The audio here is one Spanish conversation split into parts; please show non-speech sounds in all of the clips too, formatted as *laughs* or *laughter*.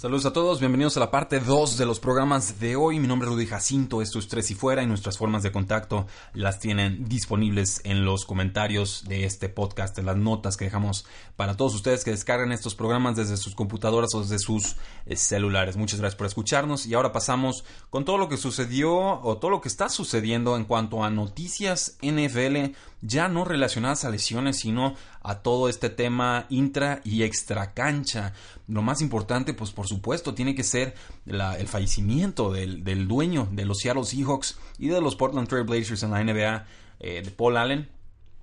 Saludos a todos, bienvenidos a la parte 2 de los programas de hoy. Mi nombre es Rudy Jacinto, esto es Tres y Fuera y nuestras formas de contacto las tienen disponibles en los comentarios de este podcast, en las notas que dejamos para todos ustedes que descargan estos programas desde sus computadoras o desde sus eh, celulares. Muchas gracias por escucharnos y ahora pasamos con todo lo que sucedió o todo lo que está sucediendo en cuanto a noticias NFL ya no relacionadas a lesiones, sino a todo este tema intra y extra cancha. Lo más importante, pues por supuesto, tiene que ser el fallecimiento del, dueño de los Seattle Seahawks y de los Portland Trail Blazers en la NBA, eh, de Paul Allen,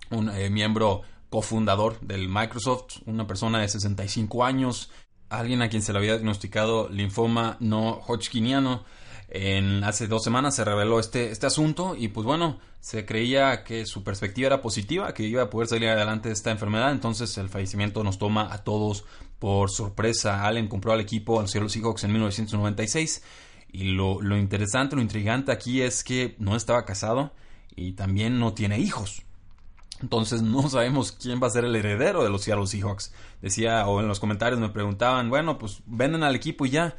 un eh, miembro cofundador del Microsoft, una persona de 65 años, alguien a quien se le había diagnosticado linfoma no hodgkiniano en, hace dos semanas se reveló este, este asunto y pues bueno, se creía que su perspectiva era positiva, que iba a poder salir adelante de esta enfermedad, entonces el fallecimiento nos toma a todos por sorpresa. Allen compró al equipo, al Seattle Seahawks en 1996 y lo, lo interesante, lo intrigante aquí es que no estaba casado y también no tiene hijos. Entonces no *laughs* sabemos quién va a ser el heredero de los Seattle Seahawks. Decía, o en los comentarios me preguntaban, bueno, pues venden al equipo y ya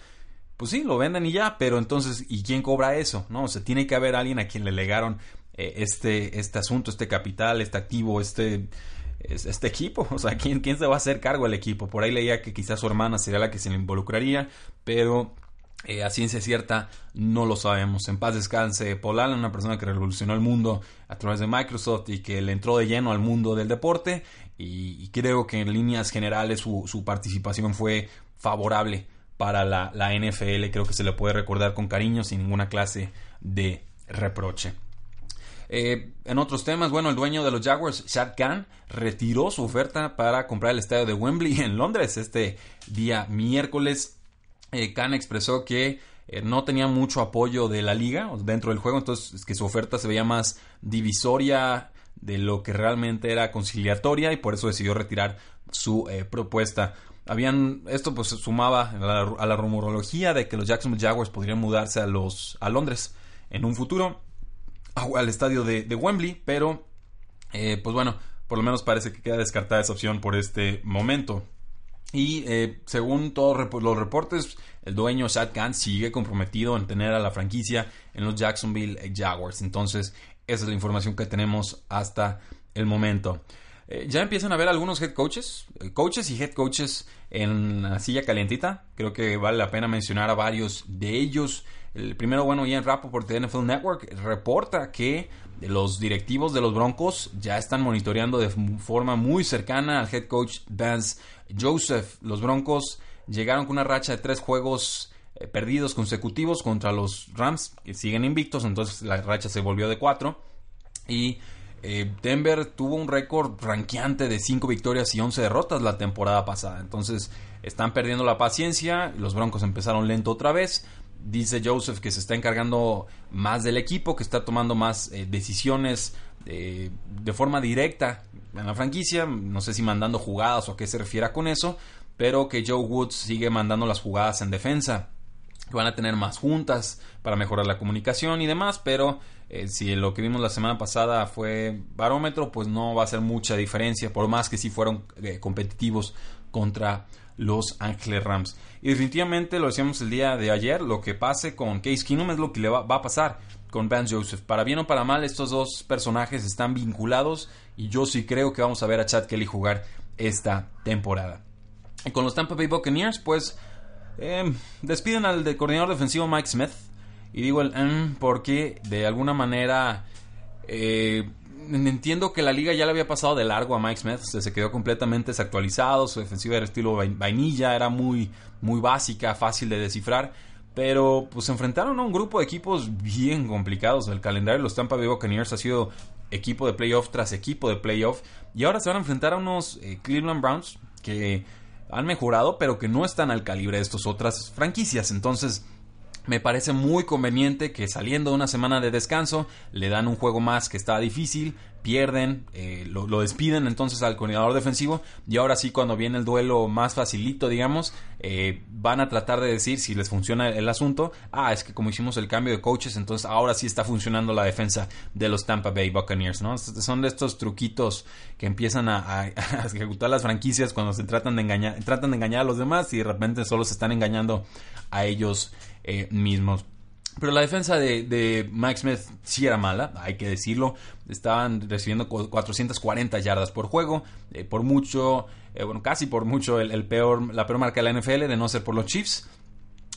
pues sí, lo venden y ya, pero entonces, ¿y quién cobra eso? ¿No? O sea, tiene que haber alguien a quien le legaron eh, este, este asunto, este capital, este activo, este, este equipo. *laughs* O sea, ¿quién, ¿quién se va a hacer cargo del equipo? Por ahí leía que quizás su hermana sería la que se le involucraría, pero eh, a ciencia cierta no lo sabemos. En paz descanse Paul una persona que revolucionó el mundo a través de Microsoft y que le entró de lleno al mundo del deporte y, creo que en líneas generales su, su participación fue favorable para la, NFL. Creo que se le puede recordar con cariño sin ninguna clase de reproche. Eh, en otros temas, bueno, el dueño de los Jaguars, Shad Khan, retiró su oferta para comprar el estadio de Wembley en Londres este día miércoles. Eh, Khan expresó que eh, no tenía mucho apoyo de la liga dentro del juego, entonces que su oferta se veía más divisoria de lo que realmente era conciliatoria y por eso decidió retirar su propuesta. Habían, esto pues sumaba a la, rumorología de que los Jacksonville Jaguars podrían mudarse a, los, a Londres en un futuro, al estadio de, Wembley, pero eh, pues bueno, por lo menos parece que queda descartada esa opción por este momento. Y eh, según todos los reportes, el dueño Shad Khan sigue comprometido en tener a la franquicia en los Jacksonville Jaguars. Entonces, esa es la información que tenemos hasta el momento. Eh, ya empiezan a ver algunos head coaches, eh, coaches y head coaches en la silla calientita. Creo que vale la pena mencionar a varios de ellos. El primero, bueno, Ian Rappaport de NFL Network reporta que los directivos de los Broncos ya están monitoreando de forma muy cercana al head coach Vance Joseph. Los Broncos llegaron con una racha de tres juegos eh, perdidos consecutivos contra los Rams, que siguen invictos, entonces la racha se volvió de cuatro. Y eh, Denver tuvo un récord ranqueante de 5 victorias y 11 derrotas la temporada pasada. Entonces están perdiendo la paciencia. Los Broncos empezaron lento otra vez. Dice Joseph que se está encargando más del equipo, que está tomando más eh, decisiones eh, de forma directa en la franquicia. No sé si mandando jugadas o a qué se refiera con eso. Pero que Joe Woods sigue mandando las jugadas en defensa. Van a tener más juntas para mejorar la comunicación y demás. Pero eh, si lo que vimos la semana pasada fue barómetro, pues no va a ser mucha diferencia, por más que sí fueron eh, competitivos contra los Ángeles Rams. Y definitivamente lo decíamos el día de ayer, lo que pase con Case Keenum es lo que le va, a pasar con Vance Joseph. Para bien o para mal, estos dos personajes están vinculados y yo sí creo que vamos a ver a Chad Kelly jugar esta temporada. Con los Tampa Bay Buccaneers, pues eh, despiden al de coordinador defensivo Mike Smith y digo el mm, porque de alguna manera eh, entiendo que la liga ya le había pasado de largo a Mike Smith, se, quedó completamente desactualizado, su defensiva era estilo vainilla, era muy, muy básica, fácil de descifrar. Pero pues se enfrentaron a un grupo de equipos bien complicados. El calendario de los Tampa Bay Buccaneers ha sido equipo de playoff tras equipo de playoff. Y ahora se van a enfrentar a unos eh, Cleveland Browns que han mejorado, pero que no están al calibre de estas otras franquicias. Entonces, me parece muy conveniente que saliendo de una semana de descanso le dan un juego más que está difícil, pierden, eh, lo, despiden entonces al coordinador defensivo y ahora sí cuando viene el duelo más facilito, digamos, eh, van a tratar de decir si les funciona el asunto, ah, es que como hicimos el cambio de coaches, entonces ahora sí está funcionando la defensa de los Tampa Bay Buccaneers, ¿no? Son de estos truquitos que empiezan *laughs* a, ejecutar las franquicias cuando se tratan de engañar, tratan de engañar a los demás y de repente solo se están engañando a ellos eh, mismos. Pero la defensa de, Mike Smith sí era mala, hay que decirlo. Estaban recibiendo 440 yardas por juego, eh, por mucho, eh, bueno, casi por mucho el, peor, la peor marca de la NFL, de no ser por los Chiefs.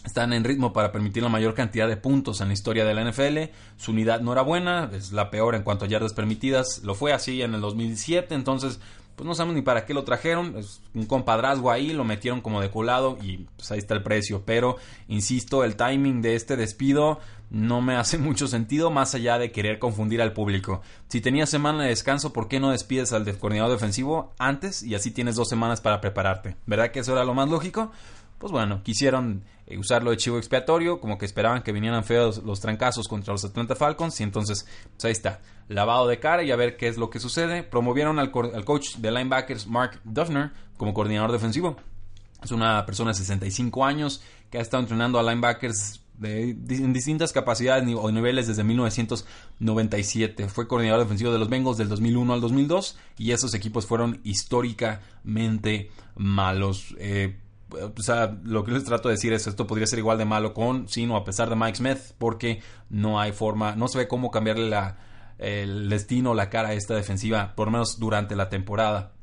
Están en ritmo para permitir la mayor cantidad de puntos en la historia de la NFL. Su unidad no era buena, es la peor en cuanto a yardas permitidas. Lo fue así en el 2017, entonces pues no sabemos ni para qué lo trajeron. Es un compadrazgo ahí, lo metieron como de colado y pues ahí está el precio. Pero, insisto, el timing de este despido no me *laughs* hace mucho sentido más allá de querer confundir al público. Si tenías semana de descanso, ¿por qué no despides al coordinador defensivo antes y así tienes dos semanas para prepararte? ¿Verdad que eso era lo más lógico? Pues bueno, quisieron eh, usarlo de chivo expiatorio, como que esperaban que vinieran feos los trancazos contra los Atlanta Falcons, y entonces, pues ahí está, lavado de cara y a ver qué es lo que sucede. Promovieron al, coach de linebackers Mark Duffner como coordinador defensivo. Es una persona de 65 años que ha estado entrenando a linebackers en distintas capacidades o niveles desde 1997. Fue coordinador defensivo de los Bengals del 2001 al 2002 y esos equipos fueron históricamente malos. Eh, lo que les trato de decir es esto podría ser igual de malo con, sino a pesar de Mike Smith, porque no hay forma, no se ve cómo cambiarle el destino, la cara a esta defensiva, por lo menos durante la temporada.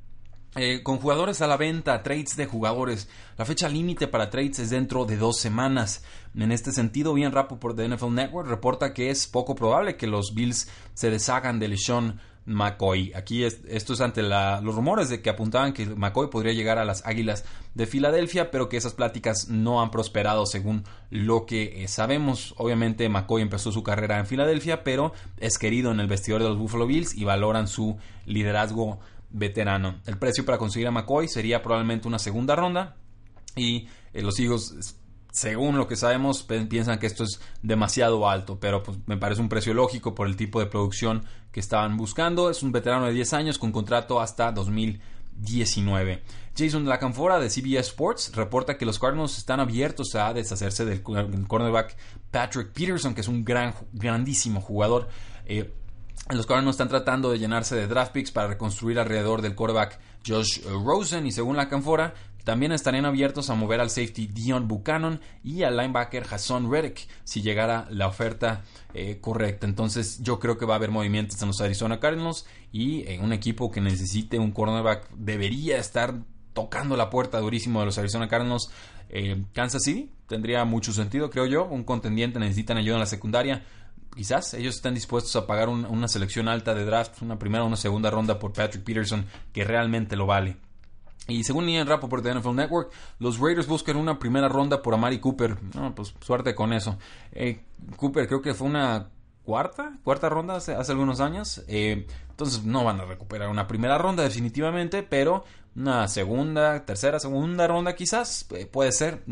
Eh, con jugadores a la venta, trades de jugadores. La fecha límite para trades es dentro de dos semanas. En este sentido, bien por de NFL Network reporta que es poco probable que los Bills se deshagan de LeSean McCoy. Aquí esto es ante los rumores de que apuntaban que McCoy podría llegar a las Águilas de Filadelfia, pero que esas pláticas no han prosperado según lo que eh, sabemos. Obviamente McCoy empezó su carrera en Filadelfia, pero es querido en el vestidor de los Buffalo Bills y valoran su liderazgo veterano. El precio para conseguir a McCoy sería probablemente una segunda ronda y eh, los hijos según lo que sabemos, piensan que esto es demasiado alto, pero pues me parece un precio lógico por el tipo de producción que estaban buscando. Es un veterano de 10 años con contrato hasta 2019. Jason Lacanfora de CBS Sports reporta que los Cardinals están abiertos a deshacerse del cornerback Patrick Peterson, que es un gran, grandísimo jugador. Eh, los Cardinals están tratando de llenarse de draft picks para reconstruir alrededor del quarterback Josh Rosen y según la Canfora también estarían abiertos a mover al safety Dion Buchanan y al linebacker Hassan Reddick si llegara la oferta eh, correcta. Entonces yo creo que va a haber movimientos en los Arizona Cardinals y en un equipo que necesite un cornerback debería estar tocando la puerta durísimo de los Arizona Cardinals. Eh, Kansas City tendría mucho sentido, creo yo. Un contendiente necesitan ayuda en la secundaria. Quizás ellos están dispuestos a pagar una selección alta de draft, una primera o una segunda ronda por Patrick Peterson, que realmente lo vale. Y según Ian por de NFL Network, los Raiders buscan una primera ronda por Amari Cooper. Pues suerte con eso. Eh, Cooper creo que fue una cuarta, cuarta ronda hace, algunos años. Eh, entonces no van a recuperar una primera ronda definitivamente, pero una segunda, tercera, segunda ronda quizás eh, puede ser.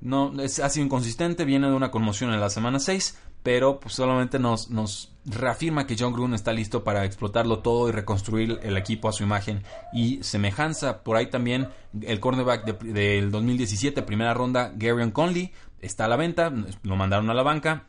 No, es, ha sido inconsistente, viene de una conmoción en la semana 6 pero pues, solamente nos, nos reafirma que John Gruden está listo para explotarlo todo y reconstruir el equipo a su imagen y semejanza. Por ahí también el cornerback del 2017, primera ronda, Gary Conley, está a la venta, lo mandaron a la banca.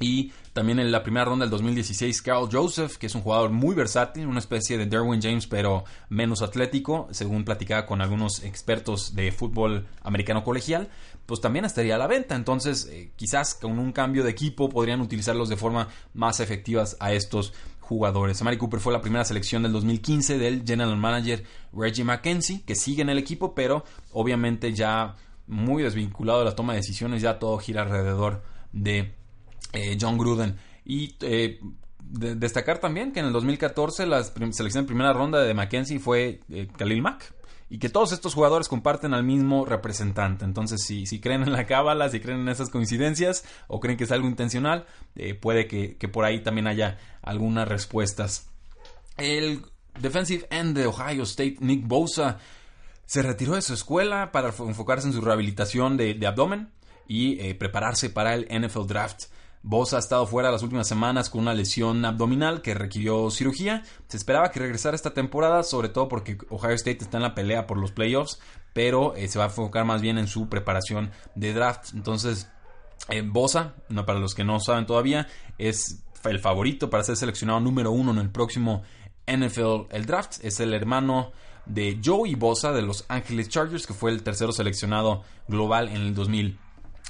Y también en la primera ronda del 2016, Carl Joseph, que es un jugador muy versátil, una especie de Derwin James, pero menos atlético, según platicaba con algunos expertos de fútbol americano colegial, pues también estaría a la venta. Entonces, eh, quizás con un cambio de equipo podrían utilizarlos de forma más efectiva a estos jugadores. Amari Cooper fue la primera selección del 2015 del general manager Reggie McKenzie, que sigue en el equipo, pero obviamente ya muy desvinculado de la toma de decisiones, ya todo gira alrededor de eh, John Gruden. Y eh, destacar también que en el 2014 la selección de primera ronda de Mackenzie fue eh, Khalil Mack. y que todos estos jugadores comparten al mismo representante. Entonces, si, si creen en la cábala, si creen en esas coincidencias o creen que es algo intencional, puede que, que por ahí también haya algunas respuestas. El defensive end de Ohio State, Nick Bosa, se retiró de su escuela para enfocarse en su rehabilitación de, abdomen y prepararse para el NFL Draft. Bosa ha estado fuera las últimas semanas con una lesión abdominal que requirió cirugía. Se esperaba que regresara esta temporada, sobre todo porque Ohio State está en la pelea por los playoffs, pero eh, se va a enfocar más bien en su preparación de draft. Entonces, eh, Bosa, no, para los que no saben todavía, es el favorito para ser seleccionado número uno en el próximo NFL el draft. Es el hermano de Joey Bosa de Los Angeles Chargers, que fue el tercero seleccionado global en el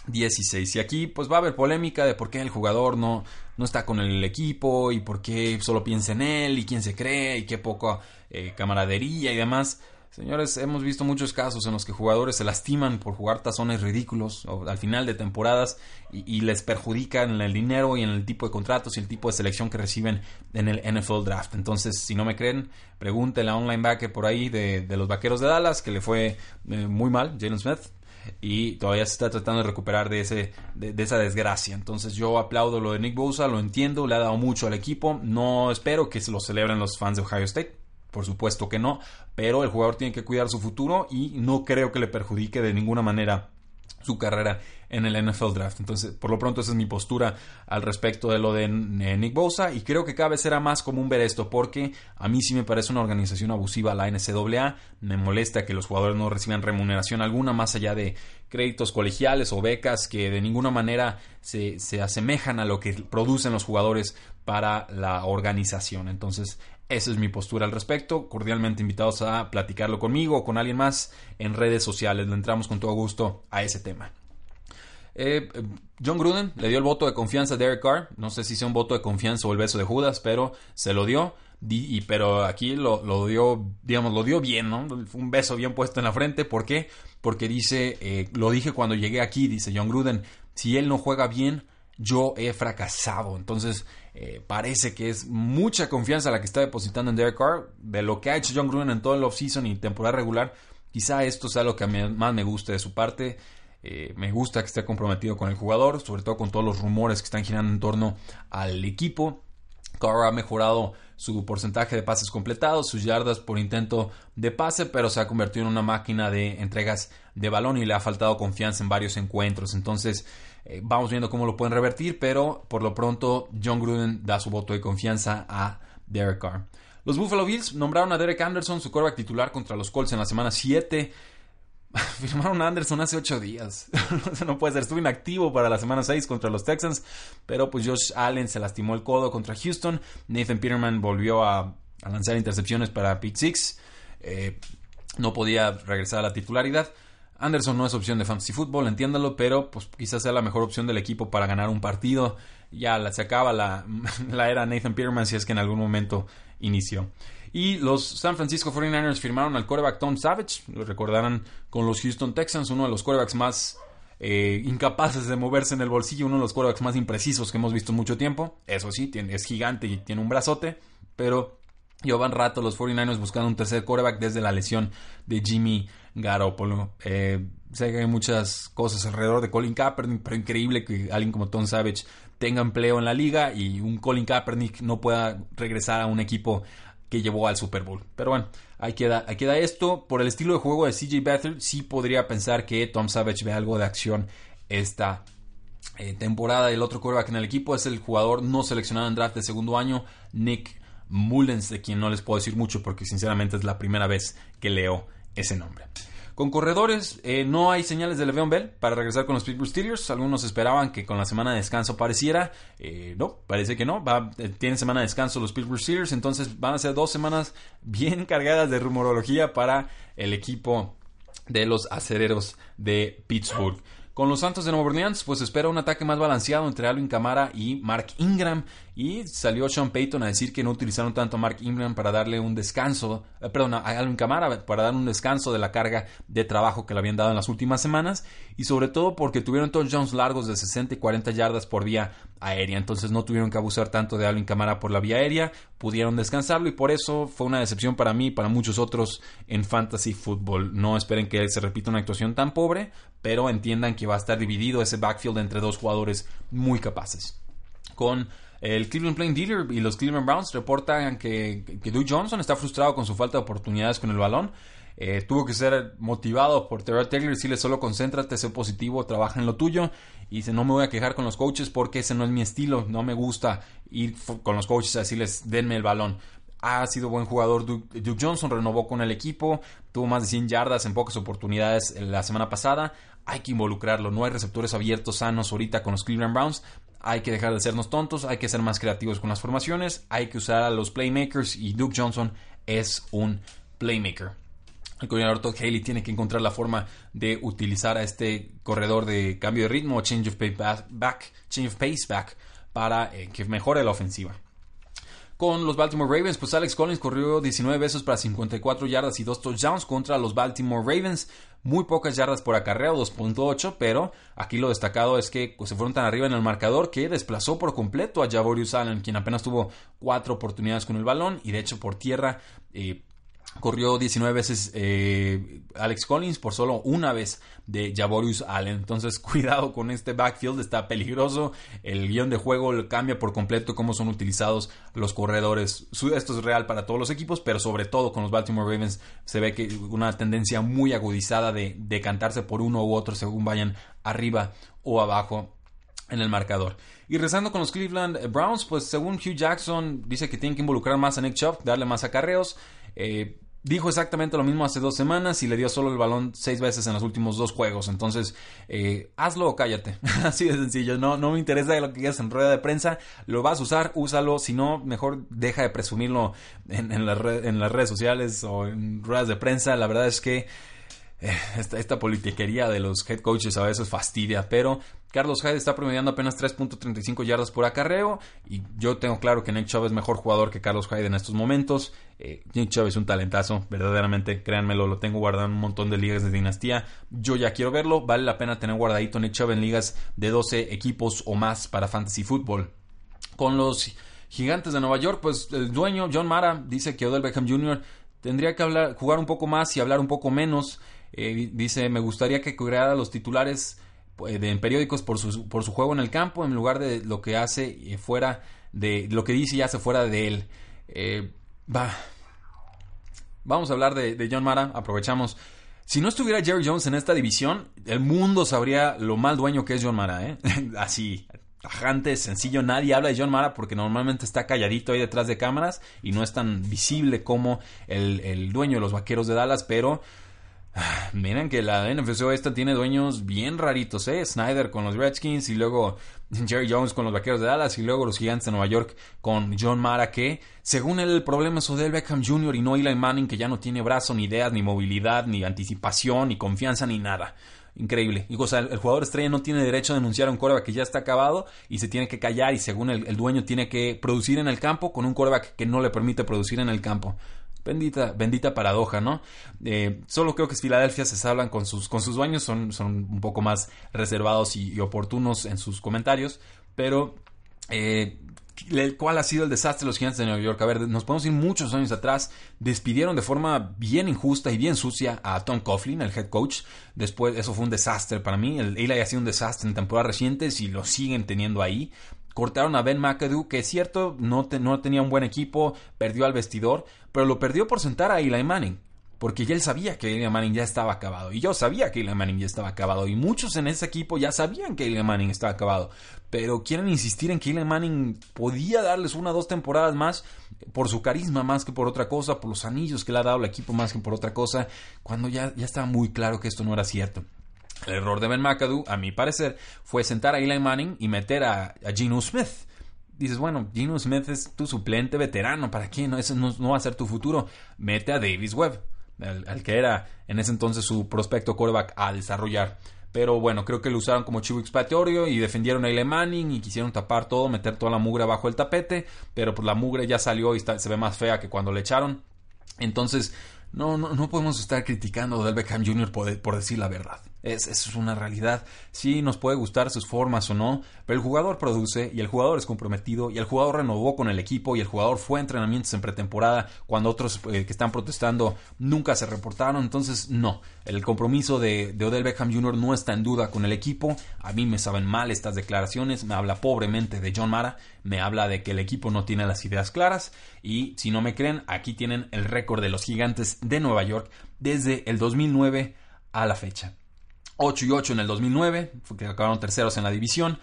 2016. Y aquí pues va a haber polémica de por qué el jugador no, no está con el equipo y por qué solo piensa en él y quién se cree y qué poca eh, camaradería y demás. Señores, hemos visto muchos casos en los que jugadores se lastiman por jugar tazones ridículos al final de temporadas y, les perjudican en el dinero y en el tipo de contratos y el tipo de selección que reciben en el NFL Draft. Entonces, si no me creen, pregúntenle a un linebacker por ahí de, los vaqueros de Dallas que le fue eh, muy mal, Jalen Smith, y todavía se está tratando de recuperar de, ese, de, esa desgracia. Entonces yo aplaudo lo de Nick Bosa, lo entiendo, le ha dado mucho al equipo. No espero que se lo celebren los fans de Ohio State. Por supuesto que no, pero el jugador tiene que cuidar su futuro y no creo que le perjudique de ninguna manera su carrera en el NFL Draft. Entonces, por lo pronto, esa es mi postura al respecto de lo de Nick Bosa. Y creo que cada vez será más común ver esto porque a mí sí me parece una organización abusiva la NCAA. Me molesta que los jugadores no reciban remuneración alguna más allá de créditos colegiales o becas que de ninguna manera se, se asemejan a lo que producen los jugadores para la organización. Entonces, esa es mi postura al respecto. Cordialmente invitados a platicarlo conmigo o con alguien más en redes sociales. Le entramos con todo gusto a ese tema. Eh, John Gruden le dio el voto de confianza a Derek Carr. No sé si sea un voto de confianza o el beso de Judas, pero se lo dio. y, pero aquí lo, dio, digamos, lo dio bien, ¿no? Fue un beso bien puesto en la frente. ¿Por qué? Porque dice, eh, lo dije cuando llegué aquí, dice John Gruden, si él no juega bien, yo he fracasado. Entonces, eh, parece que es mucha confianza la que está depositando en Derek Carr. De lo que ha hecho John Gruden en todo el offseason y temporada regular, quizá esto sea lo que más me guste de su parte. Eh, me gusta que esté comprometido con el jugador, sobre todo con todos los rumores que están girando en torno al equipo. Carr ha mejorado su porcentaje de pases completados, sus yardas por intento de pase, pero se ha convertido en una máquina de entregas de balón y le ha faltado confianza en varios encuentros. Entonces, eh, vamos viendo cómo lo pueden revertir, pero por lo pronto John Gruden da su voto de confianza a Derek Carr. Los Buffalo Bills nombraron a Derek Anderson su quarterback titular contra los Colts en la semana 7. *laughs* Firmaron a Anderson hace 8 días. *laughs* no puede ser. Estuvo inactivo para la semana 6 contra los Texans. Pero pues Josh Allen se lastimó el codo contra Houston. Nathan Peterman volvió a, lanzar intercepciones para Pick Six. Eh, no podía regresar a la titularidad. Anderson no es opción de fantasy fútbol, entiéndalo, pero pues quizás sea la mejor opción del equipo para ganar un partido. Ya se acaba la, *laughs* la era Nathan Peterman si es que en algún momento inició. Y los San Francisco 49ers firmaron al quarterback Tom Savage, lo recordarán con los Houston Texans, uno de los quarterbacks más eh, incapaces de moverse en el bolsillo, uno de los quarterbacks más imprecisos que hemos visto mucho tiempo. Eso sí, es gigante y tiene un brazote, pero llevan rato los 49ers buscando un tercer quarterback desde la lesión de Jimmy Garoppolo. Eh, sé que hay muchas cosas alrededor de Colin Kaepernick, pero increíble que alguien como Tom Savage tenga empleo en la liga y un Colin Kaepernick no pueda regresar a un equipo que llevó al Super Bowl. Pero bueno, ahí queda, ahí esto. Por el estilo de juego de CJ Beathard, sí podría pensar que Tom Savage ve algo de acción esta eh, temporada. El otro quarterback en el equipo es el jugador no seleccionado en draft de segundo año, Nick Mullens, de quien no les puedo decir mucho porque sinceramente es la primera vez que leo ese nombre. Con corredores, eh, no hay señales de Le'Veon Bell para regresar con los Pittsburgh Steelers. Algunos esperaban que con la semana de descanso apareciera. Eh, no, parece que no. Va, eh, tienen semana de descanso los Pittsburgh Steelers. Entonces van a ser dos semanas *laughs* bien cargadas de rumorología para el equipo de los acereros de Pittsburgh. Con los Santos de Nueva Orleans, pues espera un ataque más balanceado entre Alvin Kamara y Mark Ingram. Y salió Sean Payton a decir que no utilizaron tanto a Mark Ingram para darle un descanso, eh, perdón, a Alvin Kamara para dar un descanso de la carga de trabajo que le habían dado en las últimas semanas. Y sobre todo porque tuvieron touchdowns largos de 60 y 40 yardas por día aérea. Entonces no tuvieron que abusar tanto de Alvin Camara por la vía aérea, pudieron descansarlo y por eso fue una decepción para mí y para muchos otros en fantasy football. No esperen que se repita una actuación tan pobre, pero entiendan que va a estar dividido ese backfield entre dos jugadores muy capaces. Con el Cleveland Plain Dealer y los Cleveland Browns reportan que, que Johnson está frustrado con su falta de oportunidades con el balón. Eh, tuvo que ser motivado por Terrell Taylor y decirle solo concéntrate, sé positivo, trabaja en lo tuyo. Y dice, no me voy a quejar con los coaches porque ese no es mi estilo, no me gusta ir con los coaches a decirles, denme el balón. Ha sido buen jugador Duke, Duke Johnson, renovó con el equipo, tuvo más de 100 yardas en pocas oportunidades la semana pasada. Hay que involucrarlo, no hay receptores abiertos sanos ahorita con los Cleveland Browns hay que dejar de sernos tontos, hay que ser más creativos con las formaciones, hay que usar a los playmakers y Duke Johnson es un playmaker. El coordinador Todd Haley tiene que encontrar la forma de utilizar a este corredor de cambio de ritmo, change of pace back, change of pace back para eh, que mejore la ofensiva. Con los Baltimore Ravens, pues Alex Collins corrió 19 veces para 54 yardas y 2 touchdowns contra los Baltimore Ravens. Muy pocas yardas por acarreo, 2.8, pero aquí lo destacado es que pues, se fueron tan arriba en el marcador que desplazó por completo a Javorius Allen, quien apenas tuvo 4 oportunidades con el balón y de hecho por tierra eh, corrió 19 veces eh, Alex Collins por solo una vez de Javorius Allen. Entonces, *laughs* cuidado con este backfield, está peligroso. El guion de juego cambia por completo cómo son utilizados los corredores. Esto es real para todos los equipos, pero sobre todo con los Baltimore Ravens se ve que una tendencia muy agudizada de decantarse por uno u otro según vayan arriba o abajo en el marcador. Y rezando con los Cleveland Browns, pues según Hugh Jackson dice que tienen que involucrar más a Nick Chubb, darle más acarreos. Eh, dijo exactamente lo mismo hace dos semanas y le dio solo el balón seis veces en los últimos dos juegos. Entonces, eh, hazlo o cállate. *laughs* Así de sencillo. No, no me interesa lo que digas en rueda de prensa. Lo vas a usar, úsalo. Si no, mejor deja de presumirlo en, en, en las redes sociales o en ruedas de prensa. La verdad es que *laughs* esta, politiquería de los head coaches a veces fastidia, pero Carlos Hyde está promediando apenas 3.35 yardas por acarreo y yo tengo claro que Nick Chubb es mejor jugador que Carlos Hyde en estos momentos. Eh, Nick Chubb es un talentazo, verdaderamente, créanmelo, lo tengo guardado en un montón de ligas de dinastía. Yo ya quiero verlo, vale la pena tener guardadito Nick Chubb en ligas de 12 equipos o más para fantasy football. Con los gigantes de Nueva York, pues el dueño John Mara dice que Odell Beckham Jr. tendría que hablar, jugar un poco más y hablar un poco menos. Eh, dice, me gustaría que cubriera los titulares eh, en periódicos por su, por su juego en el campo en lugar de lo que hace eh, fuera de lo que dice y hace fuera de él. va. Vamos a hablar de, John Mara, aprovechamos. Si no estuviera Jerry Jones en esta división, el mundo sabría lo mal dueño que es John Mara, *laughs* Así, tajante, sencillo. Nadie habla de John Mara porque normalmente está calladito ahí detrás de cámaras y no es tan visible como el, el dueño de los vaqueros de Dallas, pero *sighs* Miren que la NFC esta tiene dueños bien raritos, ¿eh? Snyder con los Redskins y luego Jerry Jones con los Vaqueros de Dallas y luego los Gigantes de Nueva York con John Mara que, según él, el problema es Odell Beckham Jr. y no Eli Manning que ya no tiene brazo, ni ideas, ni movilidad, ni anticipación, ni confianza, ni nada. Increíble. Y, o sea, el, jugador estrella no tiene derecho a denunciar a un coreback que ya está acabado y se tiene que callar y según el, el dueño tiene que producir en el campo con un coreback que no le permite producir en el campo. Bendita, bendita paradoja, ¿no? Eh, solo creo que Filadelfia se hablan con sus, con sus dueños, son, son un poco más reservados y, oportunos en sus comentarios, pero eh, ¿Cuál ha sido el desastre de los gigantes de Nueva York? A ver, nos podemos ir muchos años atrás. Despidieron de forma bien injusta y bien sucia a Tom Coughlin, el head coach. Después, eso fue un desastre para mí. El Eli ha sido un desastre en temporadas recientes y lo siguen teniendo ahí. Cortaron a Ben McAdoo, que es cierto, no, no tenía un buen equipo, perdió al vestidor, pero lo perdió por sentar a Eli Manning. Porque ya él sabía que Eli Manning ya estaba acabado. Y yo sabía que Eli Manning ya estaba acabado. Y muchos en ese equipo ya sabían que Eli Manning estaba acabado. Pero quieren insistir en que Eli Manning podía darles una o dos temporadas más por su carisma más que por otra cosa, por los anillos que le ha dado al equipo más que por otra cosa, cuando ya, ya estaba muy claro que esto no era cierto. El error de Ben McAdoo, a mi parecer, fue sentar a Eli Manning y meter a, Geno Smith. Dices, bueno, Geno Smith es tu suplente veterano, ¿para qué? No, ese no, va a ser tu futuro. Mete a Davis Webb, al, que era en ese entonces su prospecto quarterback a desarrollar. Pero bueno, creo que lo usaron como chivo expiatorio y defendieron a Eli Manning y quisieron tapar todo, meter toda la mugre bajo el tapete. Pero pues la mugre ya salió y se ve más fea que cuando le echaron. Entonces, no, no, no podemos estar criticando a Del Beckham Jr. por decir la verdad. Es, es una realidad. Sí, nos puede gustar sus formas o no, pero el jugador produce y el jugador es comprometido y el jugador renovó con el equipo y el jugador fue a entrenamientos en pretemporada cuando otros eh, que están protestando nunca se reportaron. Entonces, no, el compromiso de, de Odell Beckham Jr. no está en duda con el equipo. A mí me saben mal estas declaraciones, me habla pobremente de John Mara, me habla de que el equipo no tiene las ideas claras y si no me creen, aquí tienen el récord de los gigantes de Nueva York desde el 2009 a la fecha. 8 y 8 en el 2009, que acabaron terceros en la división.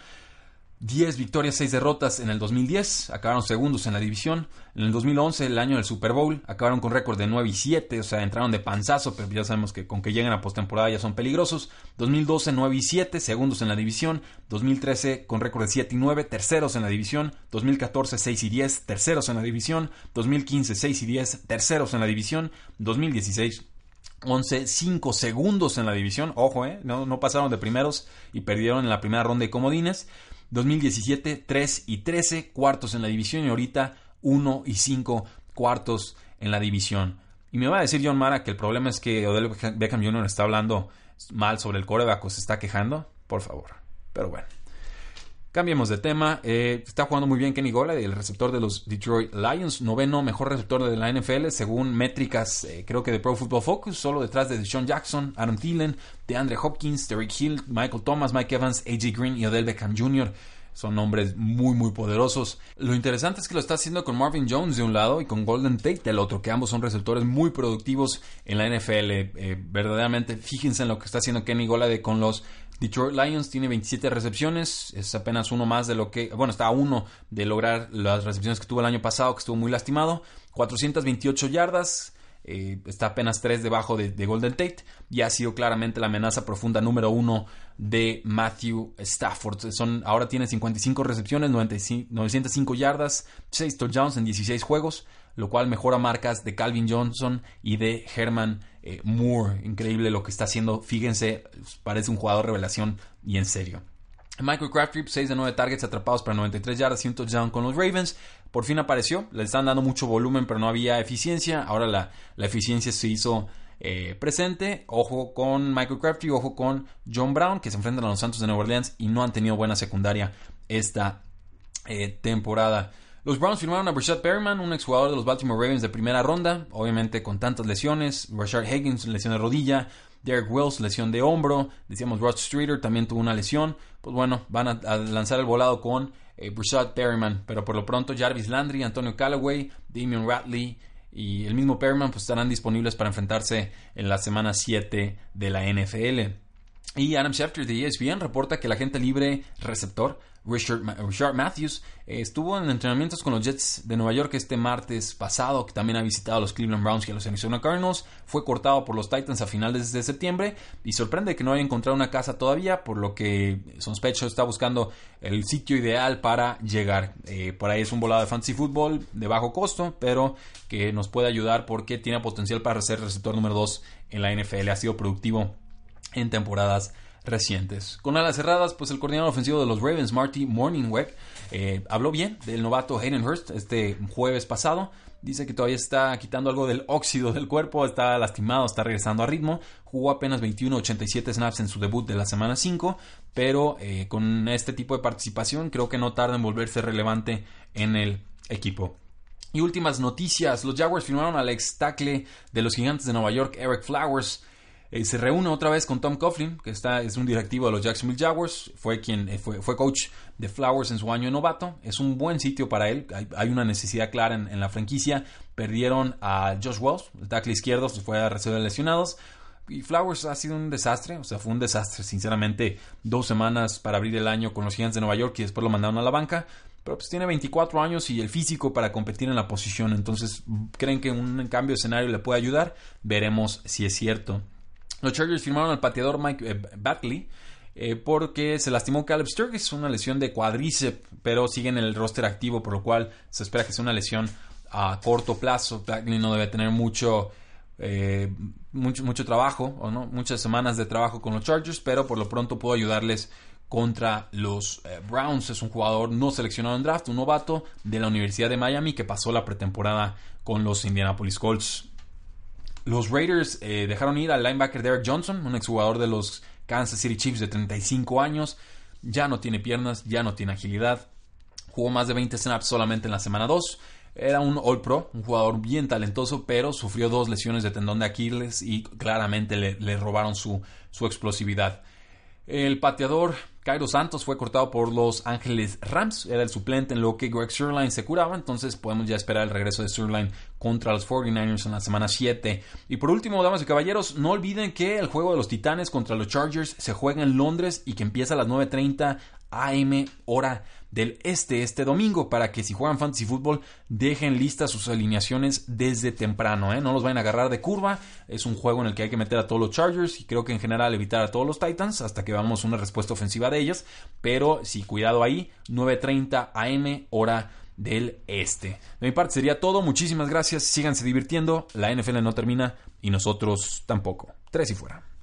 10 victorias, 6 derrotas en el 2010, acabaron segundos en la división. En el 2011, el año del Super Bowl, acabaron con récord de 9 y 7, o sea, entraron de panzazo, pero ya sabemos que con que lleguen a postemporada ya son peligrosos. 2012, 9 y 7, segundos en la división. 2013, con récord de 7 y 9, terceros en la división. 2014, 6 y 10, terceros en la división. 2015, 6 y 10, terceros en la división. 2016, 11, 5 segundos en la división. Ojo, eh, no, no, pasaron de primeros y perdieron en la primera ronda de comodines. 2017, 3 y 13 cuartos en la división y ahorita 1 y 5 cuartos en la división. Y me va a decir John Mara que el problema es que Odell Beckham Jr. está hablando mal sobre el coreback o se está quejando. Por favor. Pero bueno. Cambiemos de tema. Eh, está jugando muy bien Kenny Gola, el receptor de los Detroit Lions. Noveno mejor receptor de la NFL, según métricas, eh, creo que de Pro Football Focus. Solo detrás de Deshaun Jackson, Aaron Thielen, DeAndre Hopkins, Derrick Hill, Michael Thomas, Mike Evans, AJ Green y Odell Beckham Jr. Son nombres muy, muy poderosos. Lo interesante es que lo está haciendo con Marvin Jones de un lado y con Golden Tate del otro, que ambos son receptores muy productivos en la NFL. Eh, verdaderamente, fíjense en lo que está haciendo Kenny Golade con los Detroit Lions tiene 27 recepciones, es apenas uno más de lo que, bueno, está a uno de lograr las recepciones que tuvo el año pasado, que estuvo muy lastimado. 428 yardas, eh, está apenas tres debajo de, Golden Tate y ha sido claramente la amenaza profunda número uno de Matthew Stafford. Son, ahora tiene 55 recepciones, 905 yardas, 6 touchdowns en 16 juegos, lo cual mejora marcas de Calvin Johnson y de Herman eh, Moore. Increíble lo que está haciendo. Fíjense, parece un jugador revelación y en serio. Michael Crabtree, 6 de 9 targets atrapados para 93 yardas y un touchdown con los Ravens. Por fin apareció. Le están dando mucho volumen, pero no había eficiencia. Ahora la, eficiencia se hizo eh, presente. Ojo con Michael Crabtree, ojo con John Brown, que se enfrentan a los Santos de Nueva Orleans y no han tenido buena secundaria esta eh, temporada. Los Browns firmaron a Rashad Perryman, un exjugador de los Baltimore Ravens de primera ronda, obviamente con tantas lesiones. Rashad Higgins, lesión de rodilla. Derek Wills, lesión de hombro. Decíamos Rod Streeter también tuvo una lesión. Pues bueno, van a, lanzar el volado con eh, Perryman. Pero por lo pronto Jarvis Landry, Antonio Callaway, Damian Ratley y el mismo Perryman pues estarán disponibles para enfrentarse en la semana 7 de la NFL. Y Adam Schefter de ESPN reporta que la gente libre receptor Richard, Matthews eh, estuvo en entrenamientos con los Jets de Nueva York este martes pasado, que también ha visitado a los Cleveland Browns y a los Arizona Cardinals. Fue cortado por los Titans a finales de septiembre y sorprende que no haya encontrado una casa todavía, por lo que sospecho está buscando el sitio ideal para llegar. Eh, por ahí es un volado de fantasy football de bajo costo, pero que nos puede ayudar porque tiene potencial para ser receptor número 2 en la NFL. Ha sido productivo en temporadas recientes. Con alas cerradas, pues el coordinador ofensivo de los Ravens, Marty Morningweg, eh, habló bien del novato Hayden Hurst este jueves pasado. Dice que todavía está quitando algo del óxido del cuerpo, está lastimado, está regresando a ritmo. Jugó apenas 21-87 snaps en su debut de la semana 5, pero eh, con este tipo de participación creo que no tarda en volverse relevante en el equipo. Y últimas noticias, los Jaguars firmaron al ex tackle de los Gigantes de Nueva York, Eric Flowers. Eh, se reúne otra vez con Tom Coughlin, que está, es un directivo de los Jacksonville Jaguars, fue, quien, eh, fue, fue coach de Flowers en su año de novato. Es un buen sitio para él, hay, una necesidad clara en, la franquicia. Perdieron a Josh Wells, el tackle izquierdo, se fue a recibir lesionados. Y Flowers ha sido un desastre, o sea, fue un desastre, sinceramente, dos semanas para abrir el año con los Gigantes de Nueva York y después lo mandaron a la banca. Pero pues tiene 24 años y el físico para competir en la posición. Entonces, ¿creen que un cambio de escenario le puede ayudar? Veremos si es cierto. Los Chargers firmaron al pateador Mike eh, Batley eh, porque se lastimó Caleb Sturgis, una lesión de cuádriceps, pero sigue en el roster activo, por lo cual se espera que sea una lesión a corto plazo. Batley no debe tener mucho, eh, mucho, mucho trabajo, o no, muchas semanas de trabajo con los Chargers, pero por lo pronto puedo ayudarles contra los Browns. Es un jugador no seleccionado en draft, un novato de la Universidad de Miami que pasó la pretemporada con los Indianapolis Colts. Los Raiders eh, dejaron ir al linebacker Derek Johnson, un exjugador de los Kansas City Chiefs de 35 años. Ya no tiene piernas, ya no tiene agilidad. Jugó más de 20 snaps solamente en la semana 2. Era un All Pro, un jugador bien talentoso, pero sufrió dos lesiones de tendón de Aquiles y claramente le, robaron su, su explosividad. El pateador Cairo Santos fue cortado por los Ángeles Rams, era el suplente en lo que Greg Sirline se curaba, entonces podemos ya esperar el regreso de Sirline contra los 49ers en la semana 7. Y por último, damas y caballeros, no olviden que el juego de los Titanes contra los Chargers se juega en Londres y que empieza a las 9.30 AM hora del este este domingo para que si juegan fantasy fútbol dejen listas sus alineaciones desde temprano, ¿eh? no los vayan a agarrar de curva, es un juego en el que hay que meter a todos los Chargers y creo que en general evitar a todos los Titans hasta que veamos una respuesta ofensiva de ellos, pero si cuidado ahí, 9.30 AM hora del este. De mi parte sería todo, muchísimas gracias, síganse divirtiendo, la NFL no termina y nosotros tampoco. Tres y fuera.